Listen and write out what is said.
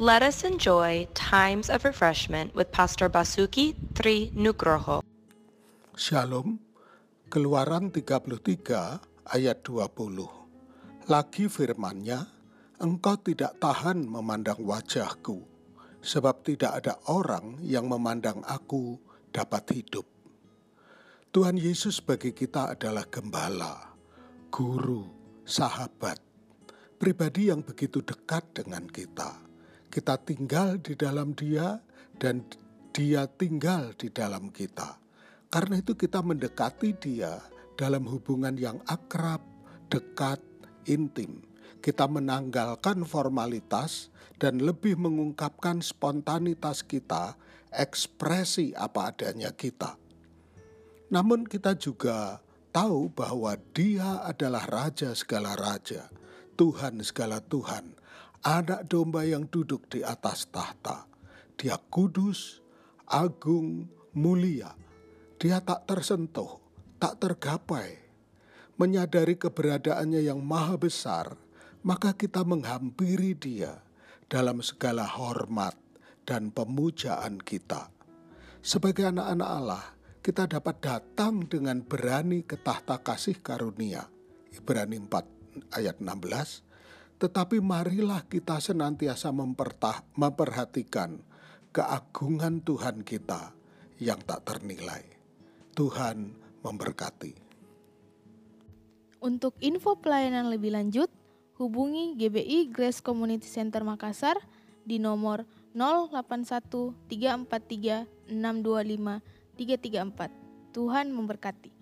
Let us enjoy times of refreshment with Pastor Basuki Tri Nugroho. Shalom, Keluaran 33 ayat 20. Lagi firmannya, engkau tidak tahan memandang wajahku, sebab tidak ada orang yang memandang aku dapat hidup. Tuhan Yesus bagi kita adalah gembala, guru, sahabat, pribadi yang begitu dekat dengan kita kita tinggal di dalam Dia dan Dia tinggal di dalam kita. Karena itu kita mendekati Dia dalam hubungan yang akrab, dekat, intim. Kita menanggalkan formalitas dan lebih mengungkapkan spontanitas kita, ekspresi apa adanya kita. Namun kita juga tahu bahwa Dia adalah Raja segala raja, Tuhan segala Tuhan, anak domba yang duduk di atas tahta. Dia kudus, agung, mulia. Dia tak tersentuh, tak tergapai. Menyadari keberadaannya yang maha besar, maka kita menghampiri dia dalam segala hormat dan pemujaan kita. Sebagai anak-anak Allah, kita dapat datang dengan berani ke tahta kasih karunia. Ibrani 4 ayat 16 tetapi marilah kita senantiasa mempertah, memperhatikan keagungan Tuhan kita yang tak ternilai. Tuhan memberkati. Untuk info pelayanan lebih lanjut, hubungi GBI Grace Community Center Makassar di nomor 081 343 625 334. Tuhan memberkati.